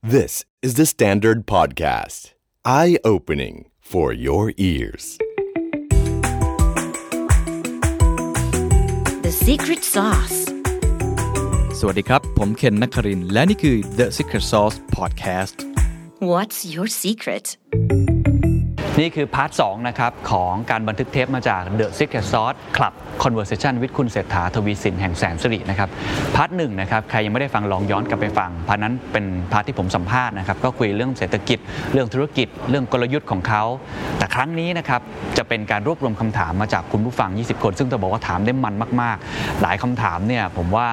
This is the Standard Podcast. Eye opening for your ears. The secret sauce. สวัสดีครับ ผมเคนนักครินทร์และนี่คือ The Secret Sauce Podcast What's your secret? นี่คือพาร์ท2นะครับของการบันทึกเทปมาจาก The Secret Sauce Club Conversation with คุณเศรษฐาทวีสินแห่งแสนสิรินะครับpart หนึ่งนะครับใครยังไม่ได้ฟังลองย้อนกลับไปฟัง part นั้นเป็น part ที่ผมสัมภาษณ์นะครับก็คุยเรื่องเศรษฐกิจ เรื่องธุรกิจ เรื่องกลยุทธ์ของเขา แต่ครั้งนี้นะครับจะเป็นการรวบรวมคำถามมาจากคุณผู้ฟัง 20 คน ซึ่งจะบอกว่าถามได้มันมาก ๆ หลายคำถามเนี่ยผมว่า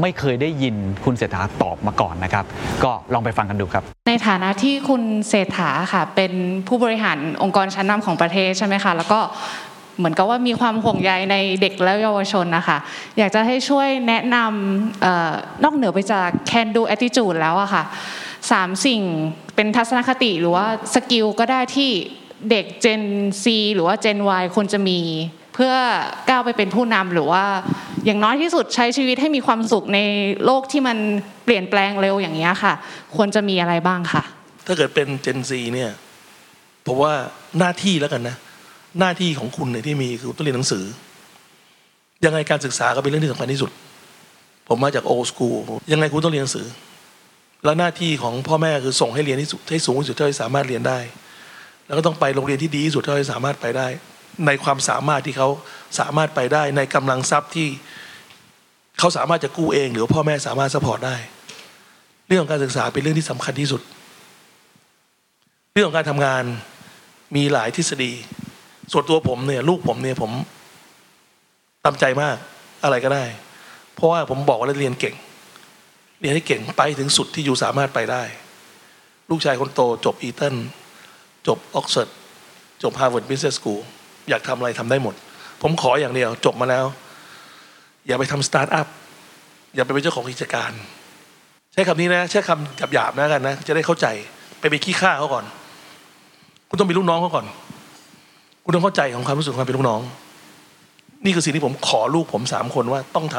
ไม่เคยได้ยินคุณเศรษฐาตอบมาก่อนนะครับก็ลองไปฟังกันดูครับ ในฐานะที่คุณเศรษฐาค่ะเป็นผู้บริหารองค์กรชั้นนำของประเทศใช่ไหมคะแล้วก็เหมือนกับว่ามีความห่วงใยในเด็กและเยาวชนนะคะ อยากจะให้ช่วยแนะนำนอกเหนือไปจาก can do attitude แล้วอะค่ะสามสิ่งเป็นทัศนคติหรือว่าสกิลก็ได้ที่เด็ก Gen C หรือว่า Gen Y ควรจะมี เพื่อก้าวไปเป็นผู้นำหรือว่า อย่างน้อยที่สุดใช้ชีวิตให้มีความสุขในโลกที่มันเปลี่ยนแปลงเร็วอย่างนี้ค่ะ ควรจะมีอะไรบ้างค่ะ ถ้าเกิดเป็น Gen Z เนี่ย ผมว่าหน้าที่แล้วกันนะ หน้าที่ของคุณเนี่ยที่มีคือต้องเรียนหนังสือ ยังไงการศึกษาก็เป็นเรื่องที่สำคัญที่สุด ผมมาจากโอ s กูยังไงคุณต้องเรียนหนังสือ แล้วหน้าที่ของพ่อแม่คือส่งให้เรียนที่สุดให้สูงที่สุดเท่าที่สามารถเรียนได้ แล้วก็ต้องไปโรงเรียนที่ดีที่สุดเท่าที่สามารถไปได้ ในความสามารถที่เขาสามารถไปได้ ในกำลังทรัพย์ที่เขาสามารถจะกู้เอง หรือพ่อแม่สามารถสปอร์ตได้ เรื่องของการศึกษาเป็นเรื่องที่สำคัญที่สุด เรื่องของการทำงาน มีหลายทฤษฎี ส่วนตัวผมเนี่ย ลูกผมเนี่ยผมตามใจมากอะไรก็ได้ เพราะว่าผมบอกว่าเรียนเก่ง เรียนให้เก่งไปถึงสุดที่ you สามารถไปได้ ลูกชายคนโตจบ Eton จบออกซฟอร์ดจบ Harvard Business School อยากทำอะไรทำได้หมด ผมขออย่างเดียวจบมาแล้ว อย่าไปทำสตาร์ทอัพอย่าไปเป็นเจ้าของกิจการ ใช้คำนี้นะ ใช้คำหยาบๆนะกันนะ จะได้เข้าใจไปเป็นขี้ข้าเขาก่อน คุณต้องเป็นลูกน้องเขาก่อน คุณต้องเข้าใจของความรู้สึกของการเป็นลูกน้อง นี่คือสิ่งที่ผมขอลูกผมสามคนว่าต้องท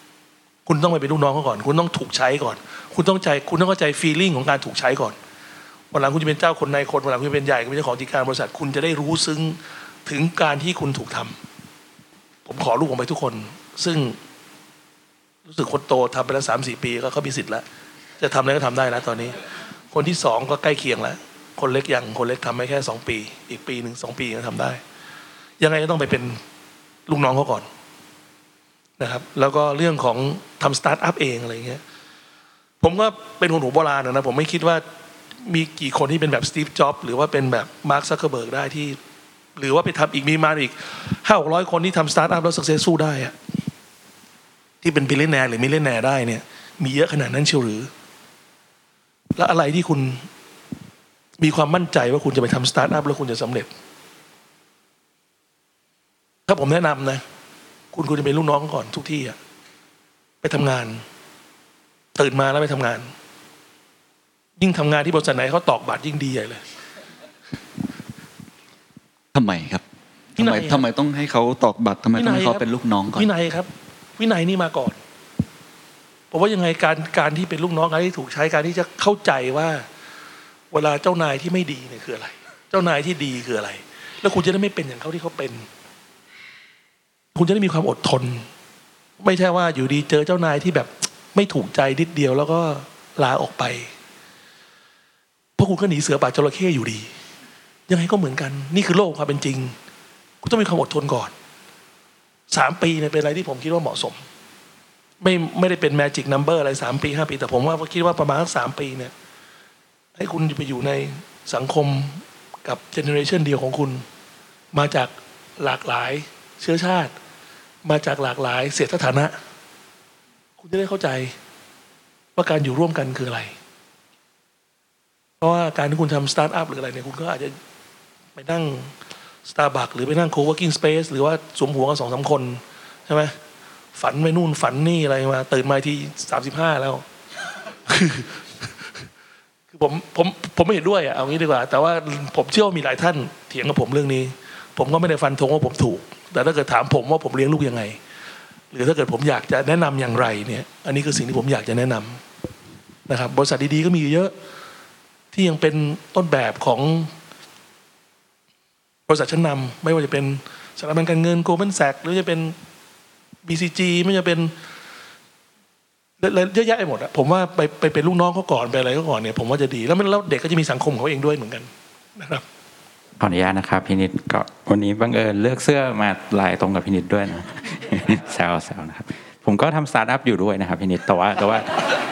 ำคุณต้องไปเป็นลูกน้องเขาก่อน คุณต้องถูกใช้ก่อน คุณต้องใจ คุณต้องเข้าใจ feeling ของการถูกใช้ก่อนวันหลังคุณจะเป็นเจ้าคนนายคนวันหลังคุณจะเป็นใหญ่คุณเป็นเจ้าของกิจการบริษัท คุณจะได้รู้ซึ้งถึงการที่คุณถูกทำผมขอลูกผมไปทุกคน ซึ่งรู้สึกคนโตทำไปแล้วสามสี่ปีก็เขามีสิทธิ์แล้ว จะทำอะไรก็ทำได้แล้วตอนนี้ คนที่สองก็ใกล้เคียงแล้ว คนเล็กยังคนเล็กทำไม่แค่สองปี อีกปีหนึ่งสองปีก็ทำได้ ยังไงก็ต้องไปเป็นลูกน้องเขาก่อนนะครับ แล้วก็เรื่องของทำสตาร์ทอัพเองอะไรเงี้ยผมก็เป็นคนหูโบราณนะผมไม่คิดว่ามีกี่คนที่เป็นแบบ Steve Jobs หรือว่าเป็นแบบ Mark Zuckerberg ได้ที่ หรือว่าไปทำอีกมีมาอีกห้าหกร้อยคนที่ทำสตาร์ทอัพแล้ว successful ได้อะที่เป็น billionaire หรือ millionaire ได้เนี่ย มีเยอะขนาดนั้นเชียวหรือ แล้วอะไรที่คุณ มีความมั่นใจว่าคุณจะไปทำสตาร์ทอัพแล้วคุณจะสำเร็จ ถ้าผมแนะนำนะ คุณควรจะเป็นลูกน้องก่อนทุกที่อะไปทำงาน ตื่นมาแล้วไปทำงาน ยิ่งทำงานที่บริษัทไหนเขาตอกบัตรยิ่งดีใหญ่เลยทำไมครับวิทำนัไมยครับทำไมต้องให้เขาตอกบัตรทำไมต้องให้เขาเป็นลูกน้องก่อนวินัยครับ วินัยนี่มาก่อนผมว่ายังไงการการที่เป็นลูกน้องการที่ถูกใช้การที่จะเข้าใจว่า เวลาเจ้านายที่ไม่ดีเนี่ยคืออะไร เจ้านายที่ดีคืออะไร แล้วคุณจะได้ไม่เป็นอย่างเขาที่เขาเป็น คุณจะได้มีความอดทน ไม่ใช่ว่าอยู่ดีเจอเจ้านายที่แบบไม่ถูกใจนิดเดียวแล้วก็ลาออกไปเพราะคุณก็หนีเสือป่าจระเข้อยู่ดี ยังไงก็เหมือนกัน นี่คือโลกความเป็นจริง คุณต้องมีความอดทนก่อนสามปีเนี่ยเป็นอะไรที่ผมคิดว่าเหมาะสม ไม่ไม่ได้เป็นแมจิกนัมเบอร์อะไรสามปีห้าปี แต่ผมว่าคิดว่าประมาณสักสามปีเนี่ย ให้คุณไปอยู่ในสังคมกับ generation เดียวของคุณ มาจากหลากหลายเชื้อชาติ มาจากหลากหลายเศรษฐฐานะ คุณจะได้เข้าใจว่าการอยู่ร่วมกันคืออะไร เพราะว่าการที่คุณทำสตาร์ทอัพหรืออะไรเนี่ยคุณก็อาจจะไปนั่งสตาร์บัคหรือไปนั่งโค w วกิ้งสเปซหรือว่าสวมหัวกันสองสามคน ใช่ไหมฝันไปนู่นฝันนี่อะไรมา ตื่นมาทีสามสิบห้าแล้ว คือผมผมผมไม่เห็นด้วยอะเอางี้ดีกว่า แต่ว่าผมเชื่อว่ามีหลายท่านเถียงกับผมเรื่องนี้ ผมก็ไม่ได้ฟันธงว่าผมถูก แต่ถ้าเกิดถามผมว่าผมเลี้ยงลูกยังไง หรือถ้าเกิดผมอยากจะแนะนำอย่างไรเนี่ย อันนี้คือสิ่งที่ผมอยากจะแนะนำนะครับ บริษัทดีๆก็มีเยอะที่ยังเป็นต้นแบบของบริษัทชั้นนำไม่ว่าจะเป็นสถาบันการเงินโกลแมนแซกหรือจะเป็น BCG ไม่จะเป็น เยอะแยะไปหมดอะผมว่าไปไปเป็นลูกน้องเขาก่อนไปอะไรก็ก่อนเนี่ยผมว่าจะดีแล้วมันแล้วเด็กก็จะมีสังคมของเขาเองด้วยเหมือนกันนะครับขออนุญาตนะครับพี่นิดก็วันนี้บังเอิญเลือกเสื้อมาลายตรงกับพี่นิดด้วยนะแซวแซวนะครับผมก็ทำสตาร์ทอัพอยู่ด้วยนะครับพี่นิดแต่ว่าแต่ว่า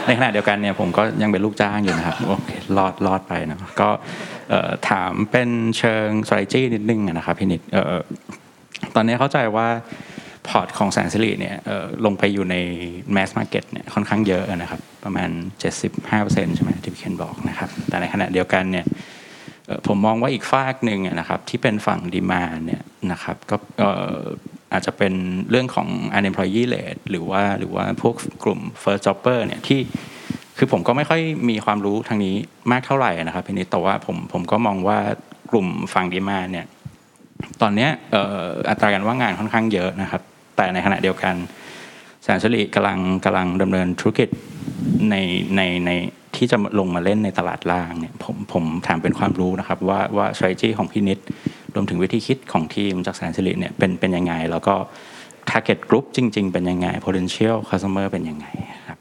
ในขณะเดียวกันเนี่ยผมก็ยังเป็นลูกจ้างอยู่นะครับโอเครอดรอดไปนะก็ถามเป็นเชิง strategy นิดนึงนะครับพี่นิดตอนนี้เข้าใจว่า พอร์ตของแสนสิริเนี่ยลงไปอยู่ใน mass market เนี่ยค่อนข้างเยอะนะครับ ประมาณ 75%ใช่ไหมที่พี่เคนบอกนะครับ แต่ในขณะเดียวกันเนี่ยผมมองว่าอีกฝากหนึ่งนะครับที่เป็นฝั่งดีมาเนี่ยนะครับก็อาจจะเป็นเรื่องของ unemployee rate หรือว่าหรือว่าพวกกลุ่ม first jobber เนี่ยที่คือผมก็ไม่ค่อยมีความรู้ทางนี้มากเท่าไหร่นะครับพี่นิดแต่ว่าผมผมก็มองว่ากลุ่มฝั่งดีมาเนี่ยตอนเนี้ยอัตราการว่างงานค่อนข้างเยอะนะครับ แต่ในขณะเดียวกันแสนสิริกำลังกำลังดำเนินธุรกิจในในในที่จะลงมาเล่นในตลาดล่างเนี่ยผมผมถามเป็นความรู้นะครับว่าว่า strategy ของพี่นิดรวมถึงวิธีคิดของทีมจากแสนสิริเนี่ยเป็นเป็นยังไง แล้วก็ target group จริง ๆ เป็นยังไง potential customer เป็นยังไงครับ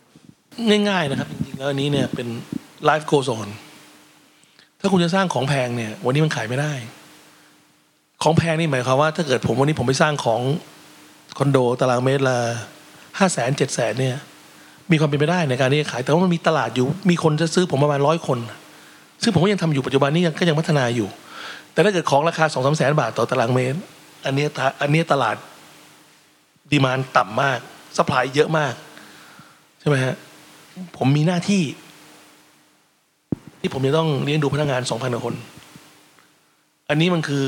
ง่ายๆนะครับจริงๆแล้วอันนี้เนี่ยเป็น life goes on ถ้าคุณจะสร้างของแพงเนี่ย วันนี้มันขายไม่ได้ ของแพงนี่หมายความว่าถ้าเกิดผมวันนี้ผมไปสร้างของ คอนโดตารางเมตรละห้าแสนเจ็ดแสนเนี่ย มีความเป็นไปได้ในการที่จะขาย แต่ว่ามันมีตลาดอยู่ มีคนจะซื้อผมประมาณร้อยคน ซึ่งผมก็ยังทำอยู่ปัจจุบันนี้ยังก็ยังพัฒนาอยู่ แต่ถ้าเกิดของราคาสองสามแสนบาทต่อตารางเมตร อันเนี้ยตาอันเนี้ตลาดดีมานต่ำมากsupply เยอะมาก ใช่ไหมฮะ ผมมีหน้าที่ ที่ผมจะต้องเลี้ยงดูพนักงานสองพันคน อันนี้มันคือ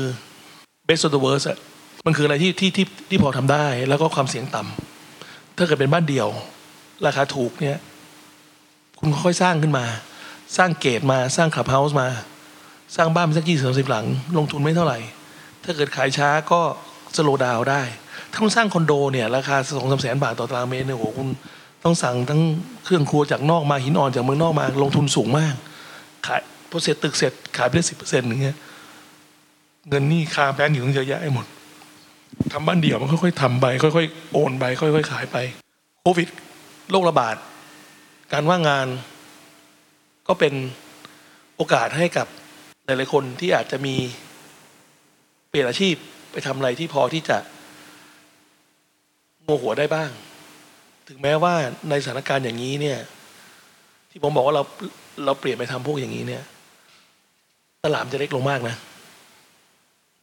best of the worst อะ มันคืออะไรที่ที่ที่ที่พอทำได้ แล้วก็ความเสี่ยงต่ำถ้าเกิดเป็นบ้านเดี่ยว ราคาถูกเนี่ยคุณค่อยๆสร้างขึ้นมา สร้าง gate มาสร้าง clubhouse มา สร้างบ้านสักยี่สิบสิบหลัง ลงทุนไม่เท่าไหร่ ถ้าเกิดขายช้าก็สโลดาวได้ ถ้าคุณสร้างคอนโดเนี่ยราคาสองสามแสนบาทต่อตารางเมตรเนี่ยโหคุณต้องสั่งทั้งเครื่องครัวจากนอกมาหินอ่อนจากเมืองนอกมาลงทุนสูงมากขายพอเสร็จตึกเสร็จขายไปได้สิบเปอร์เซ็นต์อย่างเงี้ยเงินนี่คาแบงก์อยู่ตั้งเยอะแยะไปหมด ทำบ้านเดี่ยวมันค่อยๆทำไปค่อยๆโอนไปค่อยๆขายไปโควิดโรคระบาด การว่างงาน ก็เป็นโอกาสให้กับหลายๆคนที่อาจจะมีเปลี่ยนอาชีพไปทำอะไรที่พอที่จะโมหัวได้บ้าง ถึงแม้ว่าในสถานการณ์อย่างนี้เนี่ย ที่ผมบอกว่าเราเราเปลี่ยนไปทำพวกอย่างนี้เนี่ย ตลาดจะเล็กลงมากนะ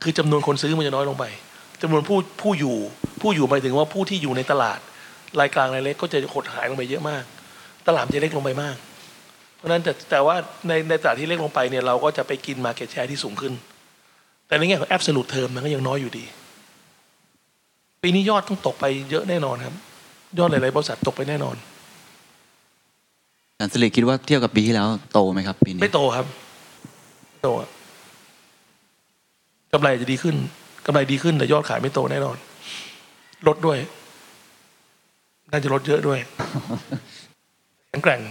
คือจำนวนคนซื้อมันจะน้อยลงไป จำนวนผู้ผู้อยู่ ผู้อยู่หมายถึงว่าผู้ที่อยู่ในตลาดรายกลางรายเล็กก็จะหดหายลงไปเยอะมาก ตลาดจะเล็กลงไปมาก เพราะฉะนั้นแต่แต่ว่าในในตลาดที่เล็กลงไปเนี่ยเราก็จะไปกินมาเก็ตแชร์ที่สูงขึ้น แต่ในแง่ของแอบสูตเทอมมันก็ยังน้อยอยู่ดี ปีนี้ยอดต้องตกไปเยอะแน่นอนครับ ยอดหลายๆบริษัทตกไปแน่นอนอาจารย์สิริคิดว่าเทียบกับปีที่แล้วโตไหมครับปีนี้ไม่โตครับไม่โตอะกำไรจะดีขึ้น กำไรดีขึ้นแต่ยอดขายไม่โตแน่นอน ลดด้วย น่าจะลดเยอะด้วยแข็งแกร่ง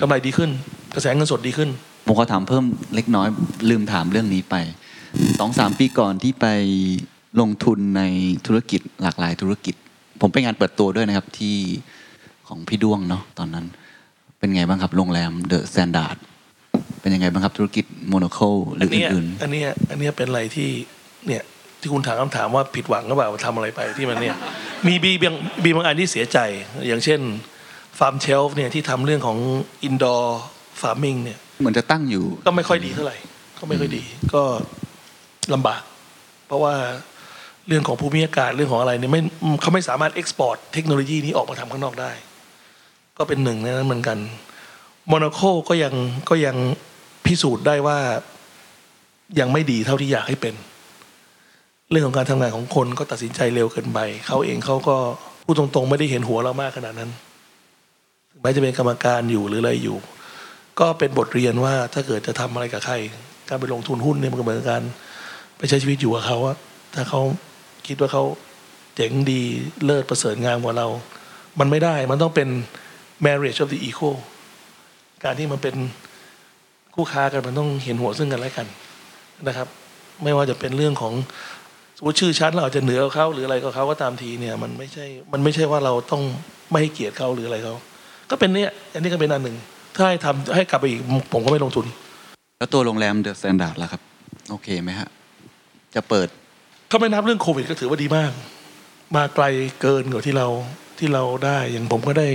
กำไรดีขึ้น กระแสเงินสดดีขึ้น ผมขอถามเพิ่มเล็กน้อยลืมถามเรื่องนี้ไปสองสามปีก่อนที่ไปลงทุนในธุรกิจหลากหลายธุรกิจ ผมไปงานเปิดตัวด้วยนะครับที่ของพี่ด้วงเนาะตอนนั้น เป็นไงบ้างครับโรงแรมเดอะ s แ a นดาร์ดเป็นยังไงบ้างครับธุรกิจ Monocle หรืออันเนี้ยอื่นอันเนี้ยอันเนี้ยเป็นอะไรที่เนี่ย ที่คุณถามคำถามว่าผิดหวังหรือเปล่าทำอะไรไปที่มันเนี่ยมีมีบางมีบางอันที่เสียใจ อย่างเช่น Farmshelf เนี่ยที่ทำเรื่องของ indoor farming เนี่ยๆเหมือนจะตั้งอยู่ ก็ไม่ค่อยดีเท่าไหร่ก็ไม่ค่อยดี ก็ลำบาก เพราะว่าเรื่องของภูมิอากาศเรื่องของอะไรเนี่ยไม่เขาไม่สามารถ export เทคโนโลยีนี้ออกมาทำข้างนอกได้ ก็เป็นหนึ่งในนั้นเหมือนกัน Monocle ก็ยังก็ยังพิสูจน์ได้ว่ายังไม่ดีเท่าที่อยากให้เป็น เรื่องของการทำงานของคนก็ตัดสินใจเร็วเกินไปเขาเองเขาก็พูดตรงๆ ไม่ได้เห็นหัวเรามากขนาดนั้นแม้จะเป็นกรรมการอยู่หรืออะไรอยู่ ก็เป็นบทเรียนว่าถ้าเกิดจะทำอะไรกับใคร การไปลงทุนหุ้นเนี่ยมันก็เหมือนการไปใช้ชีวิตอยู่กับเขาอะถ้าเขาคิดว่าเขาเจ๋งดีเลิศประเสริฐงามกว่าเรา มันไม่ได้มันต้องเป็น marriage of the equal การที่มันเป็นคู่ค้ากันมันต้องเห็นหัวซึ่งกันและกันนะครับ ไม่ว่าจะเป็นเรื่องของ สมมติชื่อชั้นเราอาจจะเหนือกว่าเขาหรืออะไรก็เขาก็ตามทีเนี่ย มันไม่ใช่ มันไม่ใช่ว่าเราต้องไม่ให้เกียรติเขาหรืออะไรเขาก็เป็นเนี่ย อันนี้ก็เป็นอันหนึ่ง ถ้าให้ทำให้กลับไปอีกผมก็ไม่ลงทุน แล้วตัวโรงแรม The Standard ล่ะครับ โอเคไหมฮะ จะเปิด ถ้าไม่นับเรื่องโควิดก็ถือว่าดีมาก มาไกลเกินกว่าที่เราที่เราได้ อย่างผมก็ได้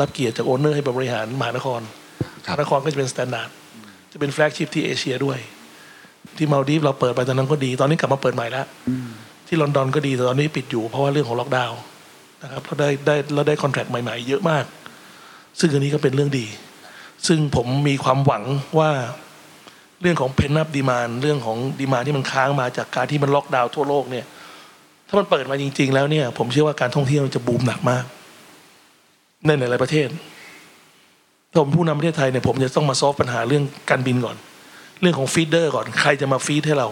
รับเกียรติจาก owner ให้บริหารมหานครครับมหานครก็จะเป็น Standard จะเป็น flagship ที่เอเชียด้วย ที่มาลดีฟเราเปิดไปตอนนั้นก็ดี ตอนนี้กลับมาเปิดใหม่แล้วที่ลอนดอนก็ดีแต่ตอนนี้ปิดอยู่เพราะว่าเรื่องของล็อกดาวน์นะครับเราได้ได้เราได้ contract ใหม่ๆ เยอะมาก ซึ่งอันนี้ก็เป็นเรื่องดี ซึ่งผมมีความหวังว่าเรื่องของ pent-up demand เรื่องของ demand ที่มันค้างมาจากการที่มันล็อกดาวน์ทั่วโลกเนี่ย ถ้ามันเปิดมาจริง ๆ แล้วเนี่ย ผมเชื่อว่าการท่องเที่ยวมันจะบูมหนักมากในหลายๆประเทศถ้าผมผู้นำประเทศไทยเนี่ยผมจะต้องมา solve ปัญหาเรื่องการบินก่อน เรื่องของ feeder ก่อนใครจะมา feed ให้เรา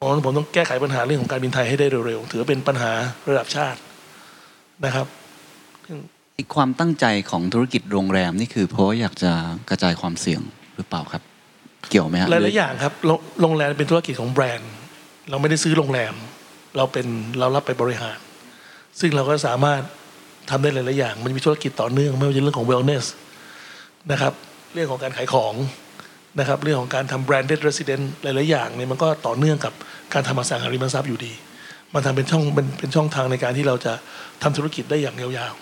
ผมผมต้องแก้ไขปัญหาเรื่องของการบินไทยให้ได้เร็วๆถือว่าเป็นปัญหาระดับชาตินะครับอีกความตั้งใจของธุรกิจโรงแรมนี่คือเพราะว่าอยากจะกระจายความเสี่ยงหรือเปล่าครับ เกี่ยวไหมฮะหลายๆอย่างครับโรงโรงแรมเป็นธุรกิจของแบรนด์ เราไม่ได้ซื้อโรงแรม เราเป็นเรารับไปบริหาร ซึ่งเราก็สามารถทำได้หลายๆอย่าง มันมีธุรกิจต่อเนื่องไม่ว่าจะเรื่องของ wellness นะครับ เรื่องของการขายของ นะครับเรื่องของการทำ branded resident หลาย ๆ อย่างเนี่ยมันก็ต่อเนื่องกับการทำอสังหาริมทรัพย์อยู่ดี มันทำเป็นช่องเป็นเป็นช่องทางในการที่เราจะทำธุรกิจได้อย่างยาว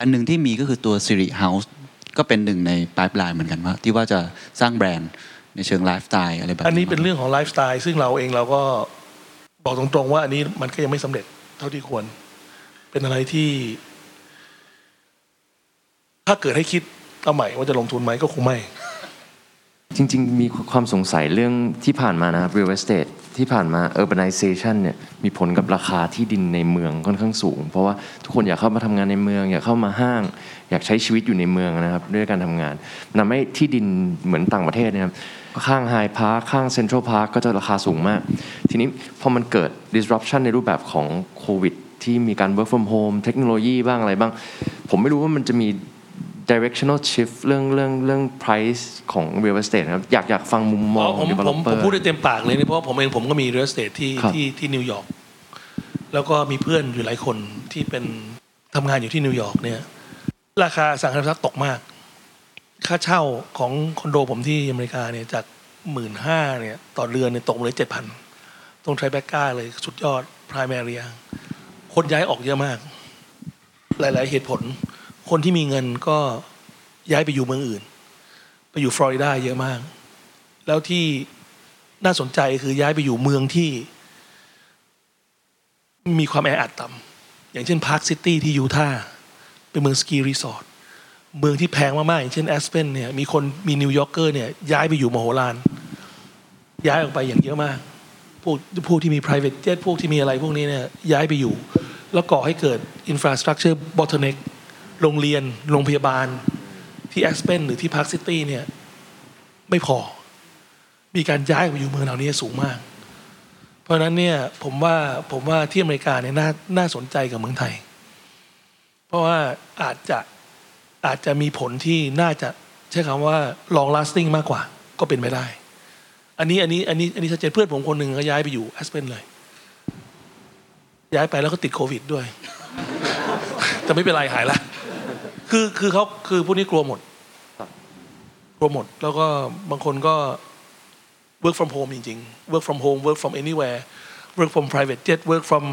อันหนึ่งที่มีก็คือตัวสิริเฮาส์ก็เป็นหนึ่งในปลายปลายเหมือนกันว่า ที่ว่าจะสร้างแบรนด์ในเชิงไลฟ์สไตล์อะไรแบบๆอันนี้เป็นเรื่องของไลฟ์สไตล์ซึ่งเราเองเราก็บอกตรงๆว่าอันนี้มันก็ยังไม่สำเร็จเท่าที่ควร เป็นอะไรที่ ถ้าเกิดให้คิดเอาใหม่ว่าจะลงทุนไหมก็คงไม่ จริง ๆ มีความสงสัยเรื่องที่ผ่านมานะครับ real estate ที่ผ่านมา urbanization เนี่ยมีผลกับราคาที่ดินในเมืองค่อนข้างสูง เพราะว่าทุกคนอยากเข้ามาทำงานในเมือง อยากเข้ามาห้าง อยากใช้ชีวิตอยู่ในเมืองนะครับ ด้วยการทำงานทำให้ที่ดินเหมือนต่างประเทศนะครับข้าง Hyde Park ข้าง Central Park ก็จะราคาสูงมาก ทีนี้พอมันเกิด disruption ในรูปแบบของโควิดที่มีการ work from home เทคโนโลยีบ้างอะไรบ้าง ผมไม่รู้ว่ามันจะมี directional shift เรื่องเรื่องเรื่อง price ของ real estate นะครับอยากอยากฟังมุมมองผมผม developer ผมพูดได้เต็มปากเลยนะเพราะว่าผมเองผมก็มี real estate ที่ครับที่ที่นิวยอร์กแล้วก็มีเพื่อนอยู่หลายคนที่เป็นทำงานอยู่ที่นิวยอร์กเนี่ย ราคาอสังหาริมทรัพย์ตกมาก ค่าเช่าของคอนโดผมที่อเมริกาเนี่ยจากหมื่นห้าเนี่ยต่อเดือนเนี่ยตกมาเลยเจ็ดพันตรง Tribeca เลยสุดยอด prime area คนย้ายออกเยอะมาก หลาย ๆ เหตุผล คนที่มีเงินก็ย้ายไปอยู่เมืองอื่น ไปอยู่ฟลอริดาเยอะมาก แล้วที่น่าสนใจคือย้ายไปอยู่เมืองที่ มีความแออัดต่ำอย่างเช่นพาร์คซิตี้ที่ยูทาห์เป็นเมือง ski resort เมืองที่แพงมากๆอย่างเช่นแอสเพนเนี่ยมีคนมี New Yorker เนี่ยย้ายไปอยู่มโหฬารย้ายออกไปอย่างเยอะมากพวกพวกที่มี private jet พวกที่มีอะไรพวกนี้เนี่ยย้ายไปอยู่ แล้วก่อให้เกิด infrastructure bottleneck โรงเรียนโรงพยาบาลที่แอสเพนหรือที่พาร์คซิตี้เนี่ยไม่พอ มีการย้ายไปอยู่เมืองเหล่านี้สูงมาก เพราะนั้นเนี่ยผมว่าผมว่าที่อเมริกาเนี่ยน่าน่าสนใจกับเมืองไทย เพราะว่าอาจจะอาจจะมีผลที่น่าจะใช้คำว่า long lasting มากกว่า ก็เป็นไปได้ อันนี้อันนี้อันนี้อันนี้ชัดเจนเพื่อนผมคนหนึ่งก็ย้ายไปอยู่แอสเพนเลย ย้ายไปแล้วก็ติดโควิดด้วย แต่ไม่เป็นไรหายละ คือคือเขาคือพวกนี้กลัวหมดกลัวหมด แล้วก็บางคนก็ work from home จริงๆ work from home work from anywhere work from private jet work from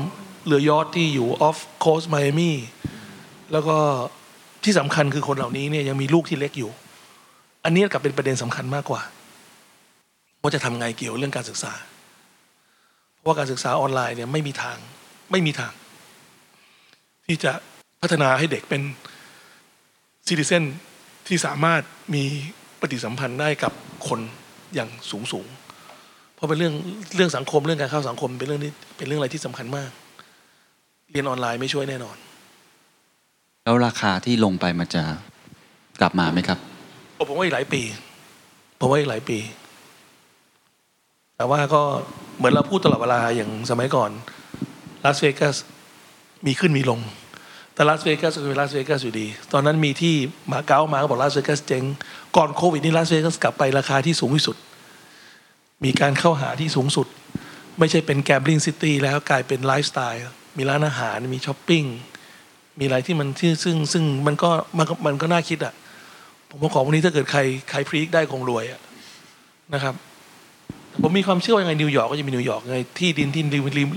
เรือยอทที่อยู่ off coast Miami แล้วก็ที่สำคัญคือคนเหล่านี้เนี่ยยังมีลูกที่เล็กอยู่ อันนี้กลับเป็นประเด็นสำคัญมากกว่าว่าจะทำไงเกี่ยวเรื่องการศึกษา เพราะว่าการศึกษาออนไลน์เนี่ยไม่มีทาง ไม่มีทาง ที่จะพัฒนาให้เด็กเป็น ซิติเซนที่สามารถมีปฏิสัมพันธ์ได้กับคนอย่างสูงสูงเพราะเป็นเรื่องเรื่องสังคมเรื่องการเข้าสังคมเป็นเรื่องที่เป็นเรื่องอะไรที่สำคัญมาก เรียนออนไลน์ไม่ช่วยแน่นอน แล้วราคาที่ลงไปมันจะกลับมาไหมครับผมว่าอีกหลายปีผมว่าอีกหลายปี แต่ว่าก็เหมือนเราพูดตลอดเวลาอย่างสมัยก่อนลาสเวกัสมีขึ้นมีลง แต่ลาสเวกัสก็คือลาสเวกัสอยู่ดี ตอนนั้นมีที่มาเก๊ามาก็บอกลาสเวกัสเจ๊ง ก่อนโควิดนี่ลาสเวกัสกลับไปราคาที่สูงที่สุด มีการเข้าหาที่สูงสุด ไม่ใช่เป็น gambling city แล้วกลายเป็นไลฟ์สไตล์ มีร้านอาหาร มีช้อปปิ้ง มีอะไรที่มันที่ซึ่งซึ่งมันก็มันก็มันก็น่าคิดอะ ผมว่าของพวกนี้ถ้าเกิดใครใคร predict ได้คงรวยอะนะครับ ผมมีความเชื่อว่ายังไงนิวยอร์กก็จะมีนิวยอร์กไงที่ดินที่ริมริม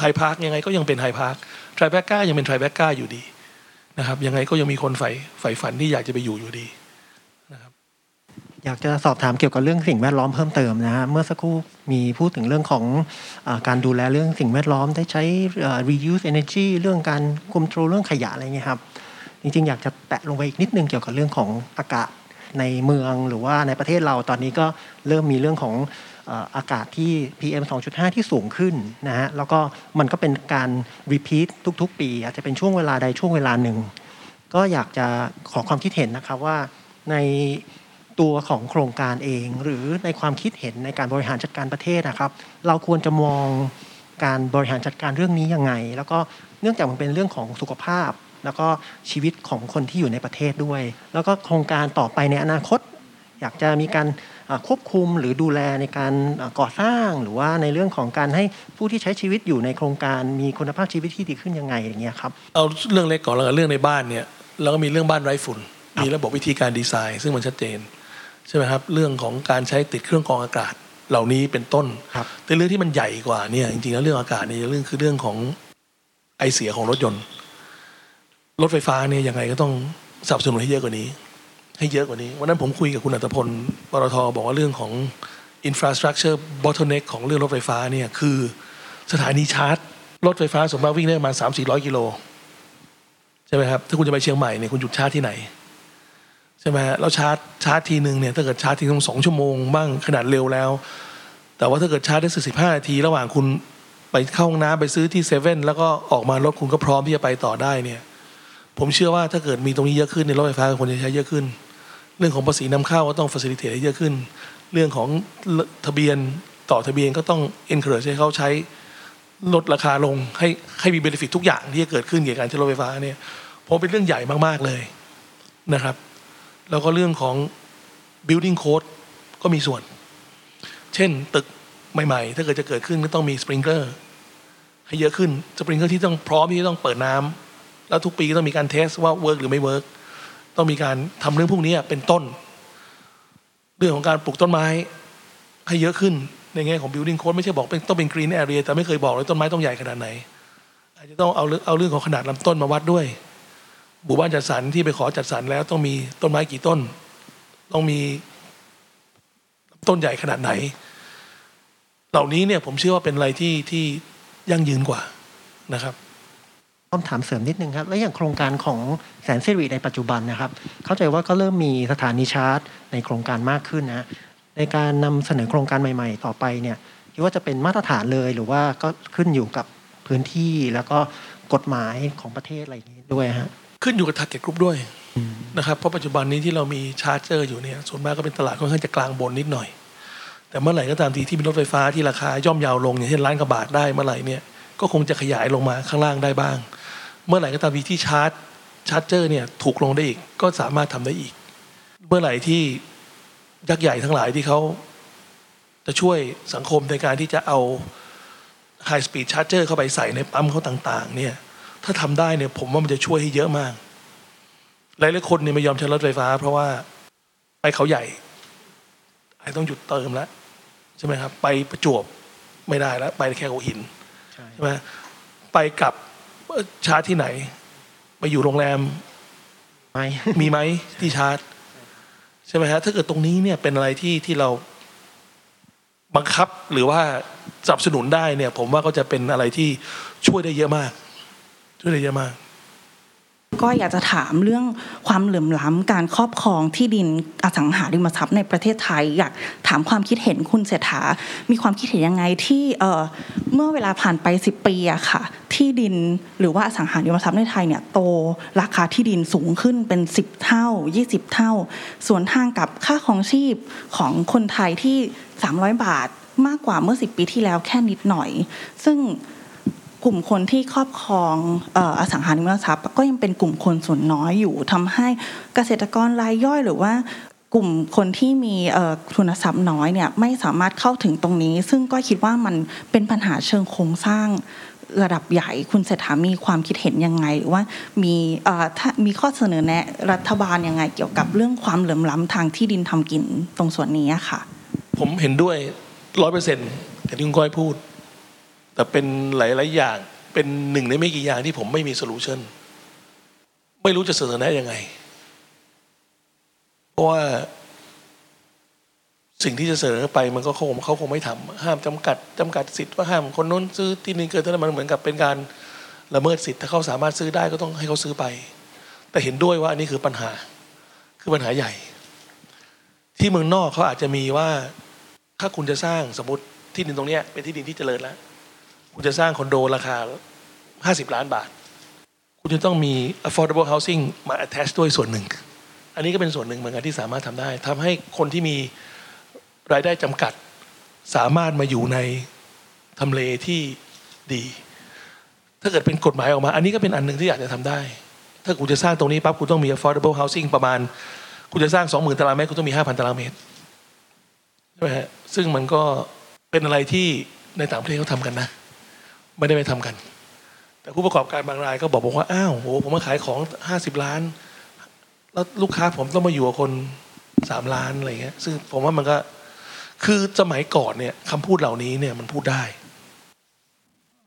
ไฮพาร์คยังไงก็ยังเป็นไฮพาร์คทริแบก้ายังเป็นทริแบก้าอยู่ดีนะครับยังไงก็ยังมีคนใฝ่ใฝ่ฝันที่อยากจะไปอยู่อยู่ดีนะครับอยากจะสอบถามเกี่ยวกับเรื่องสิ่งแวดล้อมเพิ่มเติมนะฮะเมื่อสักครู่มีพูดถึงเรื่องของอการดูแลเรื่องสิ่งแวดล้อมได้ใช้ reuse energy เรื่องการคุมโทรเรื่องขยะอะไรเงี้ยครับจริงๆ อยากจะแตะลงไปอีกนิดนึงเกี่ยวกับเรื่องของอากาศในเมืองหรือว่าในประเทศเราตอนนี้ก็เริ่มมีเรื่องของ อากาศที่ PM 2.5 ที่สูงขึ้นนะฮะแล้วก็มันก็เป็นการ repeat ทุก ๆ ปี อาจจะเป็นช่วงเวลาใดช่วงเวลาหนึ่ง ก็อยากจะขอความคิดเห็นนะครับว่าในตัวของโครงการเอง หรือในความคิดเห็นในการบริหารจัดการประเทศนะครับ เราควรจะมองการบริหารจัดการเรื่องนี้ยังไง แล้วก็เนื่องจากมันเป็นเรื่องของสุขภาพ แล้วก็ชีวิตของคนที่อยู่ในประเทศด้วย แล้วก็โครงการต่อไปในอนาคต อยากจะมีการ ควบคุมหรือดูแลในการอ่าก่อสร้าง หรือว่าในเรื่องของการให้ผู้ที่ใช้ชีวิตอยู่ในโครงการมีคุณภาพชีวิตที่ดีขึ้นยังไงอย่างเงี้ยครับเอาเรื่องเล็กก่อนแล้วกันเรื่องในบ้านเนี่ยเราก็มีเรื่องบ้านไร้ฝุ่นมีระบบวิธีการดีไซน์ ซึ่งมันชัดเจนใช่ไหมครับเรื่องของการใช้ติดเครื่องกรองอากาศเหล่านี้เป็นต้นครับแต่เรื่องที่มันใหญ่กว่าเนี่ยจริงๆแล้วเรื่องอากาศเนี่ยเรื่องคือเรื่องของไอเสียของรถยนต์ รถไฟฟ้าเนี่ยยังไงก็ต้องสนับสนุนให้เยอะกว่านี้ ให้เยอะกว่านี้ วันนั้นผมคุยกับคุณอัตพลปตทบอกว่าเรื่องของ infrastructure bottleneck ของเรื่องรถไฟฟ้าเนี่ยคือสถานีชาร์จ รถไฟฟ้าสมมติวิ่งได้ประมาณสามสี่ร้อยกิโลใช่ไหมครับถ้าคุณจะไปเชียงใหม่เนี่ยคุณหยุดชาร์จที่ไหนใช่ไหมแล้วชาร์จชาร์จทีหนึ่งเนี่ยถ้าเกิดชาร์จทีต้งสองชั่วโมงบ้างขนาดเร็วแล้ว แต่ว่าถ้าเกิดชาร์จได้สักสิบห้านาที ระหว่างคุณไปเข้าห้องน้ำไปซื้อที่เซเว่นแล้วก็ออกมารถคุณก็พร้อมที่จะไปต่อได้เนี่ย ผมเชื่อว่าถ้าเกิดมีตรงนี้เยอะขึ้นในรถไฟฟ้าควรจะใช้เยอะขึ้น เรื่องของภาษีนำเข้าก็ต้องฟ a ซิลิเ e ให้เยอะขึ้น เรื่องของทะเบียนต่อทะเบียนก็ต้อง encourage ให้เขาใช้ลดราคาลงให้ให้มี benefit ทุกอย่างที่จะเกิดขึ้นเกี่ยวกับการใช้รถไฟฟ้าเนี่ยผมเป็นเรื่องใหญ่มากๆเลยนะครับ แล้วก็เรื่องของ building code ก็มีส่วน เช่นตึกใหม่ๆ ถ้าเกิดจะเกิดขึ้นก็ต้องมีสปริงเกอร์ให้เยอะขึ้นสปริงเกอร์ที่ต้องพร้อมที่จะต้องเปิดน้ำแล้วทุกปีก็ต้องมีการ test ว่า work หรือไม่ work ต้องมีการทำเรื่องพวกนี้เป็นต้น เรื่องของการปลูกต้นไม้ให้เยอะขึ้นในแง่ของ building code ไม่ใช่บอกเป็นต้องเป็น green area แต่ไม่เคยบอกเลยต้นไม้ต้องใหญ่ขนาดไหน อาจจะต้องเอาเรื่องเอาเรื่องของขนาดลำต้นมาวัดด้วยหมู่บ้านจัดสรรที่ไปขอจัดสรรแล้วต้องมีต้นไม้กี่ต้น ต้องมีต้นใหญ่ขนาดไหน เหล่านี้เนี่ยผมเชื่อว่าเป็นอะไรที่ที่ยั่งยืนกว่านะครับ ต้องถามเสริมนิดนึงครับ แล้วอย่างโครงการของแสนสิริในปัจจุบันนะครับ เข้าใจว่าก็เริ่มมีสถานีชาร์จ ในโครงการมากขึ้นนะในการนำเสนอโครงการใหม่ ๆ ต่อไปเนี่ยคิดว่าจะเป็นมาตรฐานเลยหรือว่าก็ขึ้นอยู่กับพื้นที่แล้วก็กฎหมายของประเทศอะไรอย่างนี้ด้วยฮะขึ้นอยู่กับ target group ด้วยนะครับเพราะปัจจุบันนี้ที่เรามีชาร์จเจอร์อยู่เนี่ยส่วนมากก็เป็นตลาดค่อนข้างจะกลางบนนิดหน่อย แต่เมื่อไหร่ก็ตามทีที่มีรถไฟฟ้าที่ราคาย่อมเยาวลงอย่างเช่นล้านกว่าบาทได้เมื่อไหร่เนี่ยก็คงจะขยายลงมาข้างล่างได้บ้าง เมื่อไหร่ก็ตามทีที่ชาร์จชาร์จเจอร์เนี่ยถูกลงได้อีก ก็สามารถทำได้อีก เมื่อไหร่ที่ยักษ์ใหญ่ทั้งหลายที่เขาจะช่วยสังคมในการที่จะเอา High Speed Charger เข้าไปใส่ในปั๊มเขาต่าง ๆ เนี่ย ถ้าทำได้เนี่ยผมว่ามันจะช่วยให้เยอะมาก หลายๆคนเนี่ยไม่ยอมใช้รถไฟฟ้า เพราะว่าไปเขาใหญ่อาจจะต้องหยุดเติมแล้วใช่ไหมครับ ไปประจวบไม่ได้แล้ว ไปแค่หัวหินใช่ไหมไปกลับเอ่อ ชาร์จที่ไหน ไปอยู่โรงแรมไม่มีไหมที่ชาร์จ ใช่ไหมฮะถ้าเกิดตรงนี้เนี่ยเป็นอะไรที่ที่เราบังคับหรือว่าสนับสนุนได้เนี่ย ผมว่าก็จะเป็นอะไรที่ช่วยได้เยอะมาก ช่วยได้เยอะมาก ก็อยากจะถามเรื่องความเหลื่อมล้ำการครอบครองที่ดินอสังหาริมทรัพย์ในประเทศไทย อยากถามความคิดเห็นคุณเศรษฐา มีความคิดเห็นยังไงที่เอ่อเมื่อเวลาผ่านไป 10 ปีอะค่ะ ที่ดินหรือว่าอสังหาริมทรัพย์ในไทยเนี่ยโตราคาที่ดินสูงขึ้นเป็น 10 เท่า 20 เท่า ส่วนทางกับค่าของชีพของคนไทยที่ 300 บาทมากกว่าเมื่อ 10 ปีที่แล้วแค่นิดหน่อย ซึ่ง กลุ่มคนที่ครอบครองอสังหาริมทรัพย์ ก็ยังเป็นกลุ่มคนส่วนน้อยอยู่ทำให้เกษตรกรรายย่อยหรือว่ากลุ่มคนที่มีทุนทรัพย์น้อยเนี่ยไม่สามารถเข้าถึงตรงนี้ ซึ่งก็คิดว่ามันเป็นปัญหาเชิงโครงสร้างระดับใหญ่คุณเศรษฐามีความคิดเห็นยังไงหรือว่ามีถ้ามีข้อเสนอแนะรัฐบาลยังไง เกี่ยวกับเรื่องความเหลื่อมล้ำทางที่ดินทำกินตรงส่วนนี้ค่ะ ผมเห็นด้วยร้อยเปอร์เซ็นต์ที่คุณก้อยพูด แต่เป็นหลาย ๆ อย่างเป็นหนึ่งในไม่กี่อย่างที่ผมไม่มีโซลูชันไม่รู้จะเสนอแนะยังไง เพราะว่า สิ่งที่จะเสนอไปมันก็คงเขาคงไม่ทำห้ามจำกัดจำกัดสิทธิ์ว่าห้ามคนนู้นซื้อที่ดินเกินเท่านั้นมันเหมือนกับเป็นการละเมิดสิทธิ์ถ้าเขาสามารถซื้อได้ก็ต้องให้เขาซื้อไป แต่เห็นด้วยว่าอันนี้คือปัญหา คือปัญหาใหญ่ ที่เมืองนอกเขาอาจจะมีว่า ถ้าคุณจะสร้างสมมติที่ดินตรงนี้เป็นที่ดินที่เจริญแล้ว คุณจะสร้างคอนโดราคา 50 ล้านบาท คุณจะต้องมี affordable housing มา attach ด้วยส่วนหนึ่ง อันนี้ก็เป็นส่วนหนึ่งเหมือนกันที่สามารถทำได้ ทำให้คนที่มีรายได้จำกัด สามารถมาอยู่ในทำเลที่ดี ถ้าเกิดเป็นกฎหมายออกมา อันนี้ก็เป็นอันหนึ่งที่อยากจะทำได้ ถ้าคุณจะสร้างตรงนี้ปั๊บคุณต้องมี affordable housing ประมาณ คุณจะสร้าง 20,000 ตารางเมตรคุณต้องมี 5,000 ตารางเมตรใช่ไหมฮะซึ่งมันก็เป็นอะไรที่ในต่างประเทศเขาทำกันนะ ไม่ได้ไปทำกัน แต่ผู้ประกอบการบางรายก็บอกบอกว่าอ้าวโหผมมาขายของห้าสิบล้าน แล้วลูกค้าผมต้องมาอยู่กับคนสามล้านอะไรเงี้ย ซึ่งผมว่ามันก็คือสมัยก่อนเนี่ยคำพูดเหล่านี้เนี่ยมันพูดได้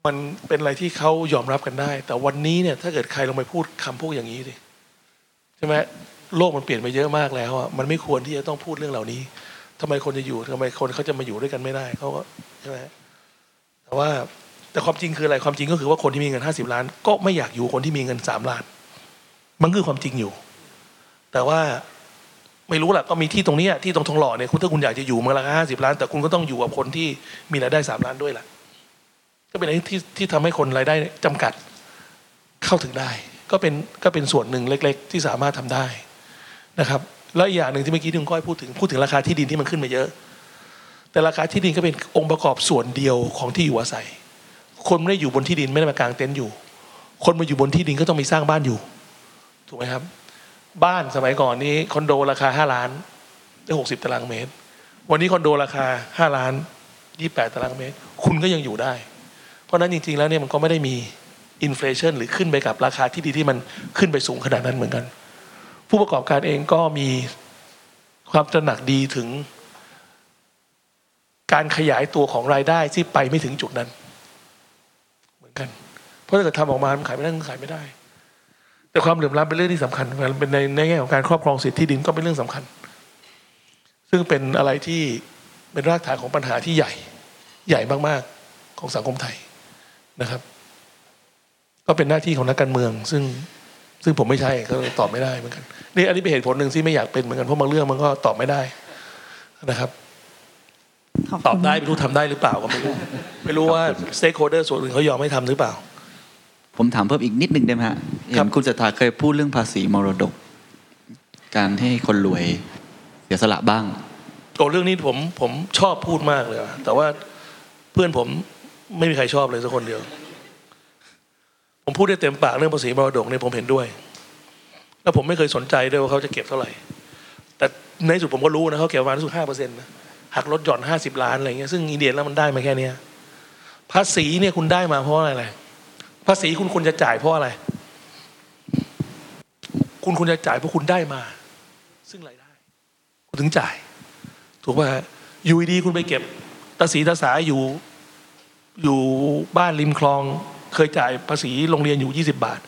มันเป็นอะไรที่เขายอมรับกันได้ แต่วันนี้เนี่ยถ้าเกิดใครลงไปพูดคำพูดอย่างนี้ดิใช่ไหมโลกมันเปลี่ยนไปเยอะมากแล้วอะมันไม่ควรที่จะต้องพูดเรื่องเหล่านี้ทำไมคนจะอยู่ทำไมคนเขาจะมาอยู่ด้วยกันไม่ได้เขาก็ใช่ไหมแต่ว่า แต่ความจริงคืออะไรความจริงก็คือว่าคนที่มีเงินห้าสิบล้าน ก็ไม่อยากอยู่คนที่มีเงินสามล้าน มันคือความจริงอยู่ แต่ว่าไม่รู้แหละก็มีที่ตรงนี้ที่ตรงทองหล่อเนี่ยคุณถ้าคุณอยากจะอยู่มันราคาห้าสิบล้าน แต่คุณก็ต้องอยู่กับคนที่มีรายได้สามล้านด้วยแหละก็เป็นอะไรที่ที่ทำให้คนรายได้จำกัดเข้าถึงได้ ก็เป็นก็เป็นส่วนหนึ่งเล็ก ๆ ที่สามารถทำได้นะครับ แล้วอีกอย่างหนึ่งที่เมื่อกี้ที่คุณก้อยพูดถึงพูดถึงราคาที่ดินที่มันขึ้นมาเยอะ แต่ราคาที่ดินก็เป็นองค์ประกอบส่วนเดียวของที่อยู่อาศัย คนไม่ได้อยู่บนที่ดินไม่ได้มากางเต็นท์อยู่ คนมาอยู่บนที่ดินก็ต้องมีสร้างบ้านอยู่ ถูกไหมครับ บ้านสมัยก่อนนี้คอนโดราคาห้าล้านได้หกสิบตารางเมตร วันนี้คอนโดราคาห้าล้านยี่แปดตารางเมตร คุณก็ยังอยู่ได้ เพราะนั้นจริงๆแล้วเนี่ยมันก็ไม่ได้มีอินฟลชันหรือขึ้นไปกับราคาที่ดีที่มันขึ้นไปสูงขนาดนั้นเหมือนกัน ผู้ประกอบการเองก็มีความตระหนักดีถึง การขยายตัวของรายได้ที่ไปไม่ถึงจุดนั้น กัน เพราะถ้าเกิดทำออกมามันขายไม่ได้มันขายไม่ได้ แต่ความเหลื่อมล้ำเป็นเรื่องที่สำคัญเป็นในในแง่ของการครอบครองสิทธิที่ดินก็เป็นเรื่องสำคัญ ซึ่งเป็นอะไรที่เป็นรากฐานของปัญหาที่ใหญ่ใหญ่มากๆของสังคมไทยนะครับ ก็เป็นหน้าที่ของนักการเมือง ซึ่งซึ่งผมไม่ใช่ก็ตอบไม่ได้เหมือนกันนี่อันนี้เป็นเหตุผลหนึ่งที่ไม่อยากเป็นเหมือนกันเพราะบางเรื่องมันก็ตอบไม่ได้นะครับ ตอบได้ไม่รู้ทำได้หรือเปล่าก็ไม่รู้ไม่รู้ว่าสเต็กโฮเดอร์ส่วนอื่นเขายอมให้ทำหรือเปล่า ผมถามเพิ่มอีกนิดนึงได้ไหมฮะเห็นคุณเศรษฐาเคยพูดเรื่องภาษีมรดก การให้คนรวยเสียสละบ้างโอ้เรื่องนี้ผมผมชอบพูดมากเลยอะแต่ว่าเพื่อนผมไม่มีใครชอบเลยสักคนเดียว ผมพูดได้เต็มปากเรื่องภาษีมรดกเนี่ยผมเห็นด้วย แล้วผมไม่เคยสนใจด้วยว่าเขาจะเก็บเท่าไหร่ แต่ในที่สุดผมก็รู้นะเขาเก็บประมาณที่สุดห้าเปอร์เซ็นต์นะ หักลดหย่อนห้าสิบล้านอะไรเงี้ยซึ่งอินเดียแล้วมันได้มาแค่เนี้ยภาษีเนี่ยคุณได้มาเพราะอะไรภาษีคุณควรจะจ่ายเพราะอะไร คุณควรจะจ่ายเพราะคุณได้มา ซึ่งรายได้ คุณถึงจ่าย ถูกป่ะอยู่ดีคุณไปเก็บตาสีตาสาอยู่ อยู่บ้านริมคลอง เคยจ่ายภาษีโรงเรียนอยู่ยี่สิบาท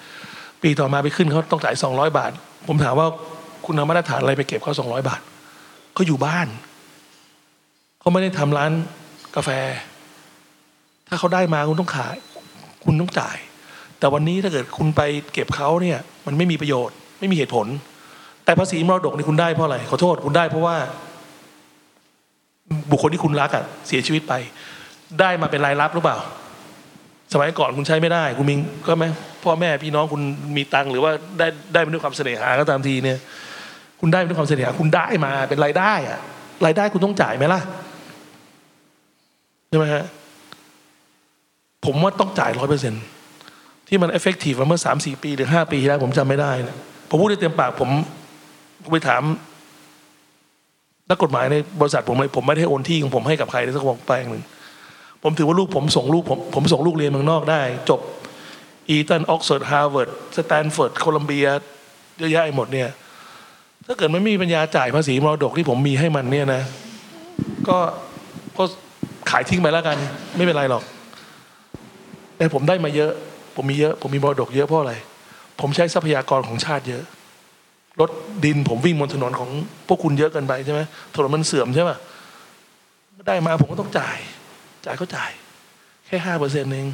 ปีต่อมาไปขึ้นเขาต้องจ่ายสองร้อยบาท ผมถามว่าคุณเอามาตรฐานอะไรไปเก็บเขาสองร้อยบาทเขาอยู่บ้าน เขาไม่ได้ทำร้านกาแฟ ถ้าเขาได้มาคุณต้องขาย คุณต้องจ่าย แต่วันนี้ถ้าเกิดคุณไปเก็บเขาเนี่ย มันไม่มีประโยชน์ ไม่มีเหตุผล แต่ภาษีมรดกนี่คุณได้เพราะอะไรขอโทษคุณได้เพราะว่า บุคคลที่คุณรักอะเสียชีวิตไป ได้มาเป็นรายรับหรือเปล่า สมัยก่อนคุณใช้ไม่ได้ คุณมีก็ไหมพ่อแม่พี่น้องคุณมีตังหรือว่าได้ได้มาด้วยความเสน่หาก็ตามทีเนี่ย คุณได้มาด้วยความเสน่หาคุณได้มาเป็นรายได้อะรายได้คุณต้องจ่ายไหมล่ะ ใช่ไหมฮะผมว่าต้องจ่ายร้อยเปอร์เซ็นที่มัน effective เมื่อสามสี่ปี หรือห้าปีที่แล้วผมจำไม่ได้นะผมพูดได้เต็มปากผมผมไปถามนักกฎหมายในบริษัทผมเลยผมไม่ได้โอนที่ของผมให้กับใครเลยสักวงแปลงหนึ่งผมถือว่าลูกผมส่งลูกผมผมส่งลูกเรียนเมืองนอกได้ จบอีตันออกซฟอร์ดฮาร์วาร์ดสแตนฟอร์ดโคลัมเบียเยอะแยะหมดเนี่ย ถ้าเกิดไม่มีปัญญาจ่ายภาษีมรดกที่ผมมีให้มันเนี่ยนะ ก็ก็ ขายทิ้งไปแล้วกัน ไม่เป็นไรหรอก แต่ผมได้มาเยอะ ผมมีเยอะ ผมมีมรดกเยอะเพราะอะไร ผมใช้ทรัพยากรของชาติเยอะ รถดินผมวิ่งบนถนนของพวกคุณเยอะเกินไปใช่ไหมถนนมันเสื่อมใช่ไหมได้มาผมก็ต้องจ่าย จ่ายก็จ่าย แค่ห้าเปอร์เซ็นต์เอง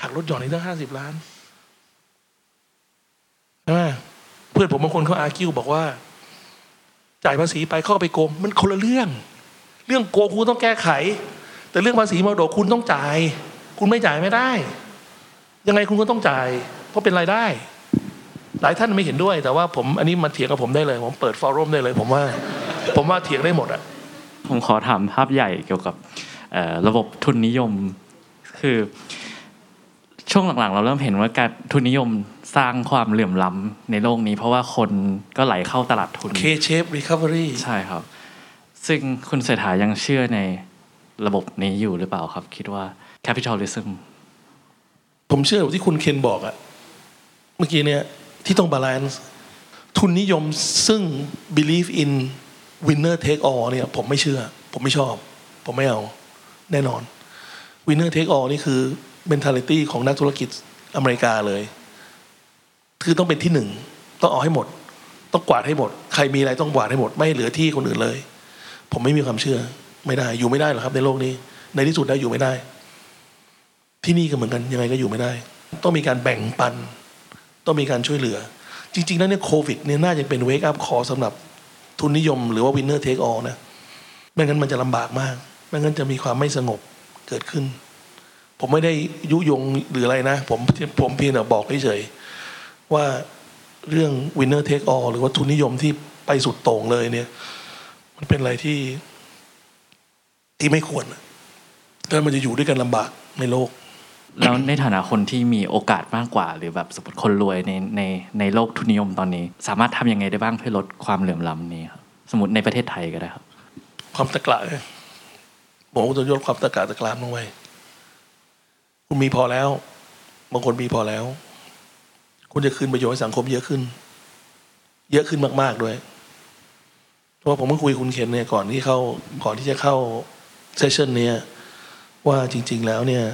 หักลดหย่อนอีกตั้งห้าสิบล้านใช่ไหมเพื่อนผมบางคนเขาอาคิวบอกว่า จ่ายภาษีไปเข้าไปโกง มันคนละเรื่อง เรื่องโกงคุณต้องแก้ไข แต่เรื่องภาษีมรดกคุณต้องจ่าย คุณไม่จ่ายไม่ได้ ยังไงคุณก็ต้องจ่าย เพราะเป็นรายได้ หลายท่านไม่เห็นด้วย แต่ว่าผมอันนี้มาเถียงกับผมได้เลย ผมเปิดฟอรัมได้เลย ผมว่า ผมว่าเถียงได้หมดอะผมขอถามภาพใหญ่เกี่ยวกับเอ่อระบบทุนนิยม คือช่วงหลังๆ เราเริ่มเห็นว่าการทุนนิยมสร้างความเหลื่อมล้ำในโลกนี้ เพราะว่าคนก็ไหลเข้าตลาดทุน K-shape recovery ใช่ครับ ซึ่งคุณเศรษฐายังเชื่อใน ระบบนี้อยู่หรือเปล่าครับ คิดว่า capitalism ผมเชื่อที่คุณเคนบอกอะเมื่อกี้เนี่ยที่ต้อง balance ทุนนิยมซึ่ง believe in winner take all เนี่ยผมไม่เชื่อ ผมไม่ชอบ ผมไม่เอาแน่นอน winner take all นี่คือ mentality ของนักธุรกิจอเมริกาเลย คือต้องเป็นที่หนึ่ง ต้องเอาให้หมด ต้องกวาดให้หมด ใครมีอะไรต้องกวาดให้หมด ไม่เหลือที่คนอื่นเลย ผมไม่มีความเชื่อ ไม่ได้ อยู่ไม่ได้หรอกครับ ในโลกนี้ ในที่สุดแล้วอยู่ไม่ได้ ที่นี่ก็เหมือนกันยังไงก็อยู่ไม่ได้ ต้องมีการแบ่งปัน ต้องมีการช่วยเหลือ จริง ๆ แล้วเนี่ยโควิดเนี่ยน่าจะเป็น wake-up call สำหรับทุนนิยม หรือว่า winner take all นะไม่งั้นมันจะลำบากมากไม่งั้นจะมีความไม่สงบเกิดขึ้น ผมไม่ได้ยุยงหรืออะไรนะ ผมผมเพียงแต่บอกเฉยๆว่าเรื่อง winner take all หรือว่าทุนนิยมที่ไปสุดโต่งเลยเนี่ย มันเป็นอะไรที่ ที่ไม่ควรแล้วมันจะอยู่ด้วยกันลำบากในโลก แล้วในฐานะคนที่มีโอกาสมากกว่า หรือแบบสมมติคนรวยในในในโลกทุนนิยมตอนนี้ สามารถทำยังไงได้บ้างเพื่อลดความเหลื่อมล้ำนี้ครับสมมติในประเทศไทยก็ได้ครับ ความตะกละเนี่ยผมก็จะลดความตะกละตะกรามลงไปคุณมีพอแล้วบางคนมีพอแล้ว คุณจะคืนประโยชน์ให้สังคมเยอะขึ้น เยอะขึ้นมาก ๆด้วยเพราะว่าผมเพิ่งคุยกับคุณเคนเนี่ยก่อนที่เข้าก่อนที่จะเข้า เซสชันนี้ว่าจริง ๆ แล้วเนี่ย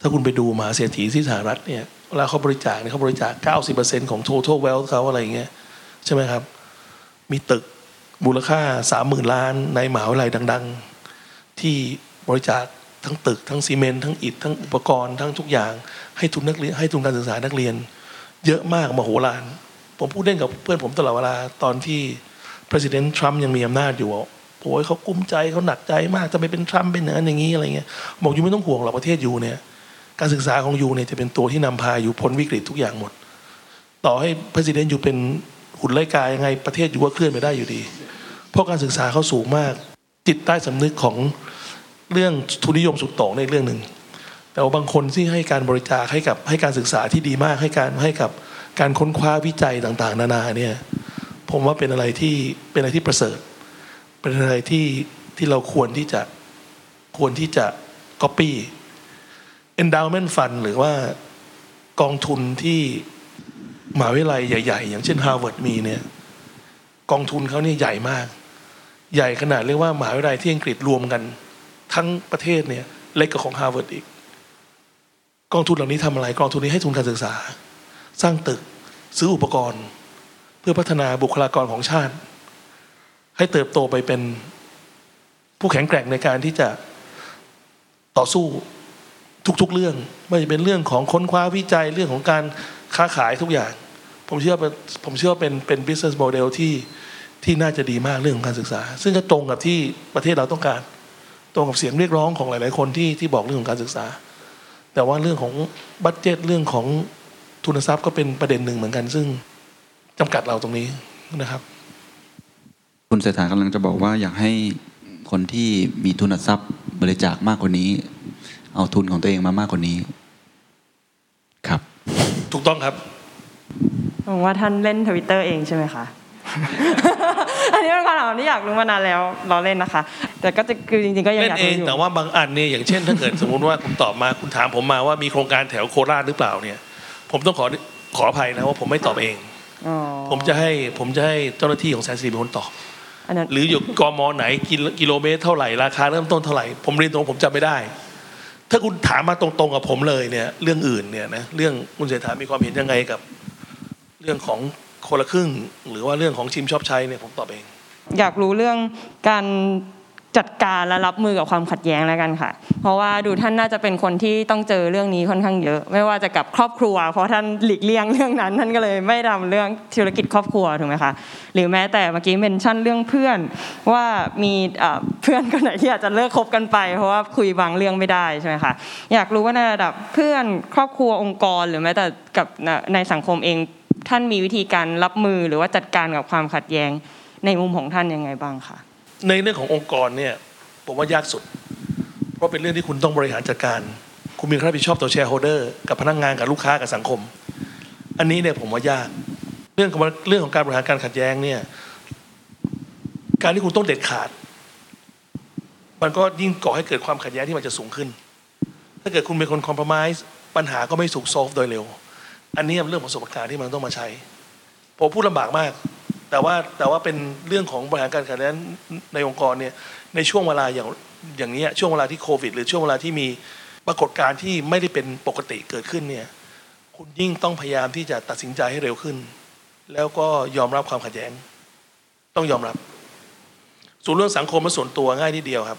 ถ้าคุณไปดูมหาเศรษฐีที่สหรัฐเนี่ยเวลาเขาบริจาคเนี่ยเขาบริจาค 90%ของ total wealth เขาอะไรอย่างเงี้ยใช่ไหมครับ มีตึกมูลค่า 30,000 ล้านในมหาวิทยาลัยดัง ๆ ที่บริจาคทั้งตึก ทั้งซีเมนต์ทั้งอิฐทั้งอุปกรณ์ทั้งทุกอย่าง ให้ทุนนักเรียนให้ทุนการศึกษานักเรียน เยอะมากมโหฬารผมพูดเล่นกับเพื่อนผมตลอดเวลาตอนที่ president ทรัมป์ยังมีอำนาจอยู่ โอ้ยเขากุ้มใจเขาหนักใจมากจะไปเป็นทรัมป์เป็นอย่างนั้นอย่างนี้อะไรเงี้ยบอกอยู่ไม่ต้องห่วงหรอกประเทศอยู่เนี่ยการศึกษาของยูเนี่ยจะเป็นตัวที่นำพาอยู่พ้นวิกฤตทุกอย่างหมด ต่อให้ president อยู่เป็นหุ่นไร้กายยังไงประเทศอยู่ก็เคลื่อนไปได้อยู่ดี เพราะการศึกษาเขาสูงมาก จิตใต้สำนึกของเรื่องทุนนิยมสุดโต่งในเรื่องหนึ่งแต่ว่าบางคนที่ให้การบริจาคให้กับให้การศึกษาที่ดีมากให้การให้กับการค้นคว้าวิจัยต่าง ๆ นานาเนี่ยผมว่าเป็นอะไรที่เป็นอะไรที่ประเสริฐ เป็นอะไรที่ที่เราควรที่จะควรที่จะ copy endowment fund หรือว่ากองทุนที่มหาวิทยาลัยใหญ่ ๆ อย่างเช่น Harvard มีเนี่ยกองทุนเขาเนี่ยใหญ่มาก ใหญ่ขนาดเรียกว่ามหาวิทยาลัยที่อังกฤษรวมกัน ทั้งประเทศเนี่ยเล็กกว่าของ Harvard อีก กองทุนเหล่านี้ทำอะไรกองทุนนี้ให้ทุนการศึกษา สร้างตึกซื้ออุปกรณ์ เพื่อพัฒนาบุคลากรของชาติ ให้เติบโตไปเป็นผู้แข็งแกร่งในการที่จะต่อสู้ทุกๆเรื่อง ไม่เป็นเรื่องของค้นคว้าวิจัยเรื่องของการค้าขายทุกอย่าง ผมเชื่อผมเชื่อว่าเป็นเป็น business model ที่ที่น่าจะดีมากเรื่องของการศึกษา ซึ่งก็ตรงกับที่ประเทศเราต้องการ ตรงกับเสียงเรียกร้องของหลาย ๆ คนที่ที่บอกเรื่องของการศึกษา แต่ว่าเรื่องของบัตเจตเรื่องของทุนทรัพย์ก็เป็นประเด็นหนึ่งเหมือนกัน ซึ่งจำกัดเราตรงนี้นะครับ คุณเศรษฐากำลังจะบอกว่าอยากให้คนที่มีทุนทรัพย์บริจาคมากกว่านี้ เอาทุนของตัวเองมามากกว่านี้ ครับ ถูกต้องครับหวังว่าท่านเล่นทวิตเตอร์เองใช่ไหมคะ อันนี้เป็นคำถามที่อยากรู้มานานแล้วเราเล่นนะคะ แต่ก็จะคือจริงๆก็ยังเล่อนยากเอรู้งอยู่แต่ว่าบางอันเนี่ยอย่างเช่น ถ้าเกิดสมมติว่าคุณตอบมาคุณถามผมมาว่ามีโครงการแถวโคราชหรือเปล่าเนี่ย ผมต้องขอขออภัยนะว่าผมไม่ตอบเอง อ๋อผมจะให้ผมจะให้เจ้าหน้าที่ของแซนซีเป็นคนตอบ อันนั้นหรืออยู่กมไหนกิโลกิโลเมตรเท่าไหร่ราคาเริ่มต้นเท่าไหร่ ผมเรียนตรงผมจำไม่ได้ ถ้าคุณถามมาตรงๆกับผมเลยเนี่ย เรื่องอื่นเนี่ยนะเรื่องคุณเศรษฐามีความเห็นยังไงกับ เรื่องของคนละครึ่ง หรือว่าเรื่องของชิมชอบใช้เนี่ยผมตอบเอง อยากรู้เรื่องการ จัดการและรับมือกับความขัดแย้งแล้วกันค่ะ เพราะว่าดูท่านน่าจะเป็นคนที่ต้องเจอเรื่องนี้ค่อนข้างเยอะ ไม่ว่าจะกับครอบครัว เพราะท่านหลีกเลี่ยงเรื่องนั้น ท่านก็เลยไม่ทำเรื่องธุรกิจครอบครัวถูกไหมคะหรือแม้แต่เมื่อกี้เมนชั่นเรื่องเพื่อนว่ามีเอ่อเพื่อนคนไหนที่อาจจะเลิกคบกันไป เพราะว่าคุยบางเรื่องไม่ได้ใช่ไหมคะอยากรู้ว่าในระดับเพื่อนครอบครัวองค์กร หรือแม้แต่กับในสังคมเองท่านมีวิธีการรับมือหรือว่าจัดการกับความขัดแย้งในมุมของท่านยังไงบ้างคะ ในเรื่องขององค์กรเนี่ยผมว่ายากสุด เพราะเป็นเรื่องที่คุณต้องบริหารจัดการ คุณมีความรับผิดชอบต่อแชร์โฮเดอร์กับพนักงานกับลูกค้ากับสังคม อันนี้เนี่ยผมว่ายาก เรื่องของเรื่องของการบริหารการขัดแย้งเนี่ยการที่คุณต้องเด็ดขาด มันก็ยิ่งก่อให้เกิดความขัดแย้งที่มันจะสูงขึ้น ถ้าเกิดคุณเป็นคนคอมเพลมไพร์ปัญหาก็ไม่สุกโซฟโดยเร็ว อันนี้เป็นเรื่องของประสบการณ์ที่มันต้องมาใช้ผมพูดลำบากมาก แต่ว่าแต่ว่าเป็นเรื่องของบริหารการขัดแย้งในองค์กรเนี่ยในช่วงเวลาอย่างอย่างนี้ช่วงเวลาที่โควิด หรือช่วงเวลาที่มีปรากฏการณ์ที่ไม่ได้เป็นปกติเกิดขึ้นเนี่ยคุณยิ่งต้องพยายามที่จะตัดสินใจให้เร็วขึ้น แล้วก็ยอมรับความขัดแย้ง ต้องยอมรับ ส่วนเรื่องสังคมและส่วนตัวง่ายนิดเดียวครับ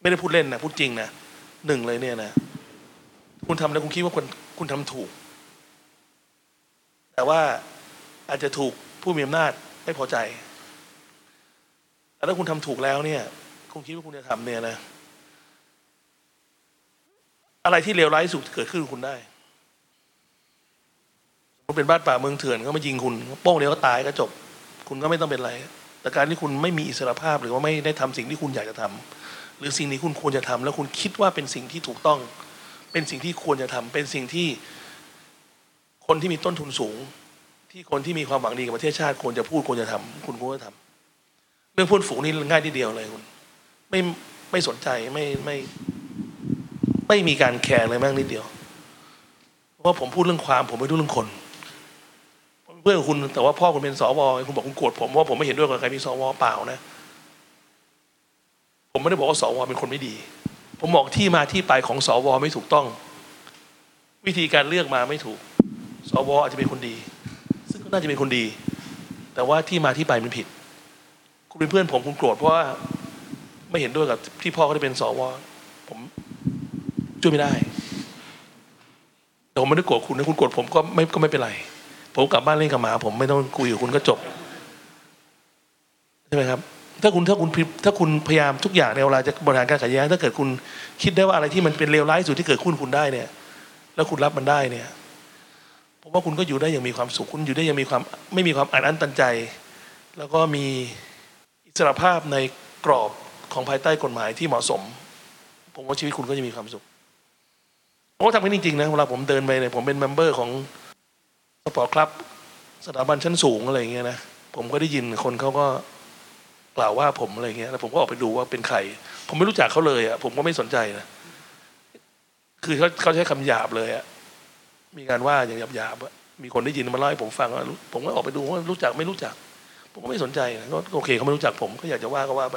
ไม่ได้พูดเล่นนะพูดจริงนะหนึ่งเลยเนี่ยนะคุณทำแล้วคุณคิดว่าคุณคุณทำถูก แต่ว่าอาจจะถูก ผู้มีอำนาจไม่พอใจ แต่ถ้าคุณทำถูกแล้วเนี่ยคุณคิดว่าคุณจะทำเนี่ยนะ อะไรที่เลวร้ายที่สุดเกิดขึ้นกับคุณได้คุณเป็นบ้านป่าเมืองเถื่อนเขามายิงคุณโป้งเดียวก็ตายก็จบ คุณก็ไม่ต้องเป็นไร แต่การที่คุณไม่มีอิสรภาพหรือว่าไม่ได้ทำสิ่งที่คุณอยากจะทำหรือสิ่งที่คุณควรจะทำแล้วคุณคิดว่าเป็นสิ่งที่ถูกต้อง เป็นสิ่งที่ควรจะทำเป็นสิ่งที่คนที่มีต้นทุนสูง ที่คนที่มีความหวังดีกับประเทศชาติควรจะพูดควรจะทำคุณควรจะทำเรื่องพูดฝูงนี่ง่ายที่เดียวเลยคุณไม่ไม่สนใจไม่ไม่ไม่มีการแคร์เลยแม่งนิดเดียว เพราะผมพูดเรื่องความ ผมไม่รู้เรื่องคนเพื่อนคุณแต่ว่าพ่อคุณเป็นสวคุณบอกคุณโกรธผมว่าผมไม่เห็นด้วยกับใครมีสวเปล่านะ ผมไม่ได้บอกว่าสวเป็นคนไม่ดี ผมบอกที่มาที่ไปของสวไม่ถูกต้อง วิธีการเลือกมาไม่ถูก สวอาจจะเป็นคนดี ซึ่งก็น่าจะเป็นคนดี แต่ว่าที่มาที่ไปมันผิด คุณเป็นเพื่อนผมคุณโกรธเพราะว่าไม่เห็นด้วยกับที่พ่อเขาได้เป็นสวผมช่วยไม่ได้ แต่ผมไม่ได้โกรธคุณนะคุณโกรธผมก็ไม่ก็ไม่เป็นไร ผมกลับบ้านเล่นกับหมา ผมไม่ต้องคุยกับคุณก็จบใช่ไหมครับ ถ้าคุณถ้าคุณถ้าคุณพยายามทุกอย่างในเวลาจะบริหารการขัดแย้งถ้าเกิดคุณคิดได้ว่าอะไรที่มันเป็นเลวร้ายสุดที่เกิดขึ้นคุณได้เนี่ย แล้วคุณรับมันได้เนี่ย ผมว่าคุณก็อยู่ได้อย่างมีความสุขคุณอยู่ได้อย่างมีความไม่มีความอัดอั้นตันใจ แล้วก็มีอิสรภาพในกรอบของภายใต้กฎหมายที่เหมาะสม ผมว่าชีวิตคุณก็จะมีความสุขผมทำกันจริงๆนะเวลาผมเดินไปเนี่ยผมเป็น member ของ sport club สถาบันชั้นสูงอะไรอย่างเงี้ยนะผมก็ได้ยินคนเขาก็กล่าวว่าผมอะไรเงี้ยแล้วผมก็ออกไปดูว่าเป็นใคร ผมไม่รู้จักเขาเลยอะผมก็ไม่สนใจนะคือเขาเขาใช้คำหยาบเลยอะ มีการว่าอย่างหยาบๆมีคนได้ยินมาเล่าให้ผมฟังว่าผมก็ออกไปดูว่ารู้จักไม่รู้จัก ผมก็ไม่สนใจนะก็โอเคเขาไม่รู้จักผมก็อยากจะว่าก็ว่าไป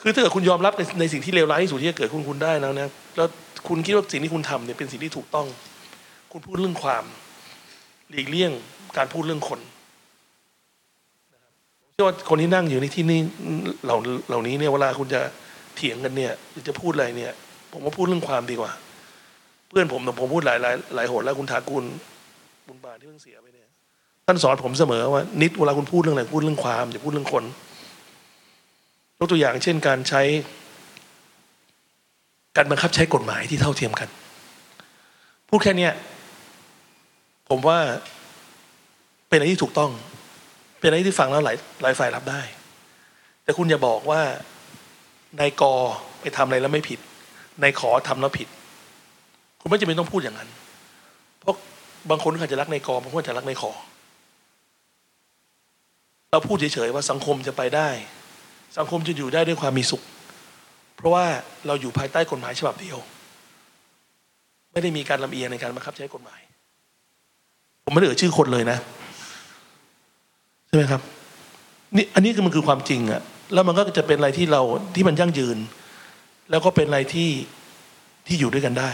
คือถ้าเกิดคุณยอมรับในในสิ่งที่เลวร้ายที่สุดที่จะเกิดขึ้นคุณได้แล้วนะแล้วคุณคิดว่าสิ่งที่คุณทำเนี่ยเป็นสิ่งที่ถูกต้อง คุณพูดเรื่องความหลีกเลี่ยงการพูดเรื่องคนเชื่อว่าคนที่นั่งอยู่ในที่นี้เหล่าเหล่านี้เนี่ยเวลาคุณจะเถียงกันเนี่ยจะพูดอะไรเนี่ย ผมว่าพูดเรื่องความดีกว่า พื่อนผมผมพูดหลายหลายหลายหนแล้วคุณถากุลบุญบาที่เพิ่งเสียไปเนี่ยท่านสอนผมเสมอว่า นิดเวลาคุณพูดเรื่องอะไรพูดเรื่องความอย่าพูดเรื่องคนยกตัวอย่างเช่นการใช้ การบังคับใช้กฎหมายที่เท่าเทียมกัน พูดแค่เนี้ยผมว่าเป็นอะไรที่ถูกต้อง เป็นอะไรที่ฟังแล้วหลายหลายฝ่ายรับได้ แต่คุณอย่าบอกว่านายกไปทำอะไรแล้วไม่ผิดในขอทำแล้วผิด คุณไม่จำเป็นต้องพูดอย่างนั้น เพราะบางคนอาจจะรักในกอบางคนอาจจะรักในขอ เราพูดเฉยๆว่าสังคมจะไปได้ สังคมจะอยู่ได้ด้วยความมีสุข เพราะว่าเราอยู่ภายใต้กฎหมายฉบับเดียว ไม่ได้มีการลำเอียงในการบังคับใช้กฎหมาย ผมไม่ได้เอ่ยชื่อคนเลยนะใช่ไหมครับนี่อันนี้คือมันคือความจริงอะแล้วมันก็จะเป็นอะไรที่เราที่มันยั่งยืน แล้วก็เป็นอะไรที่ที่อยู่ด้วยกันได้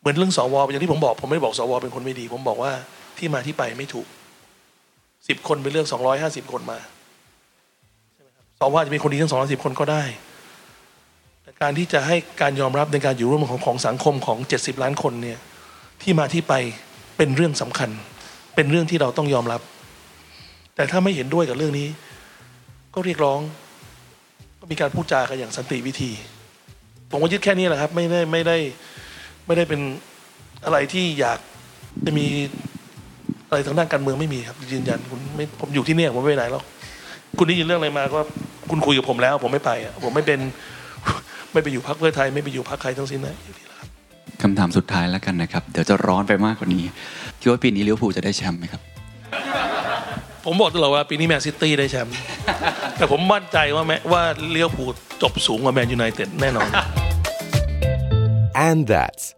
เหมือนเรื่องสวอย่างที่ผมบอก ผมไม่ได้บอกสวเป็นคนไม่ดี ผมบอกว่าที่มาที่ไปไม่ถูกสิบคนไปเลือกสองร้อยห้าสิบคนมาใช่ไหมครับสวจะเป็นคนดีทั้งสองร้อยสิบคนก็ได้แต่การที่จะให้การยอมรับในการอยู่ร่วมของของสังคมของเจ็ดสิบล้านคนเนี่ยที่มาที่ไปเป็นเรื่องสำคัญ เป็นเรื่องที่เราต้องยอมรับ แต่ถ้าไม่เห็นด้วยกับเรื่องนี้ ก็เรียกร้อง ก็มีการพูดจากันอย่างสันติวิธี ผมก็ยึดแค่นี้แหละครับ ไม่ได้ไม่ได้ไม่ได้เป็นอะไรที่อยากจะมีอะไรทางด้านการเมืองไม่มีครับยืนยันคุณไม่ผมอยู่ที่เนี่ยผมไม่ไปไหนหรอกคุณได้ยินเรื่องอะไรมาก็คุณคุยกับผมแล้ว ผมไม่ไปอะผมไม่เป็นไม่ไปอยู่พรรคเพื่อไทย ไม่ไปอยู่พรรคใครทั้งสิ้นนะคำถามสุดท้ายแล้วกันนะครับ เดี๋ยวจะร้อนไปมากกว่านี้คิดว่าปีนี้ลิเวอร์พูลจะได้แชมป์ไหมครับ ผมบอกตลอดว่าปีนี้แมนซิตี้ได้แชมป์แต่ผมมั่นใจว่าแม้ว่าลิเวอร์พูลจบสูงกว่าแมนยูไนเต็ดแน่นอน And that's